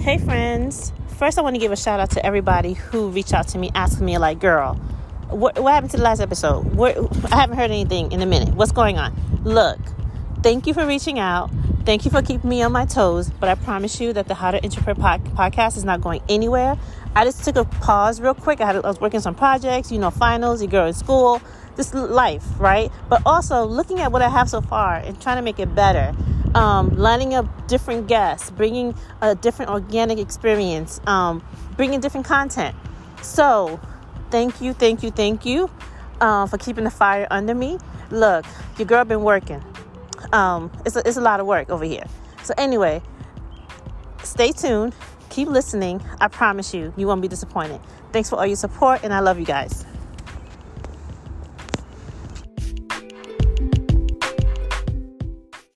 Hey, friends. First, I want to give a shout out to everybody who reached out to me asking me, like, girl, what, what happened to the last episode? What, I haven't heard anything in a minute. What's going on? Look, thank you for reaching out. Thank you for keeping me on my toes. But I promise you that the How to pod- podcast is not going anywhere. I just took a pause real quick. I, had, I was working some projects, you know, finals, your girl in school, just life, right? But also looking at what I have so far and trying to make it better um, lining up different guests, bringing a different organic experience, um, bringing different content. So, thank you, thank you, thank you uh, for keeping the fire under me. Look, your girl been working. Um, it's, a, it's a lot of work over here. So, anyway, stay tuned. Keep listening. I promise you, you won't be disappointed. Thanks for all your support, and I love you guys.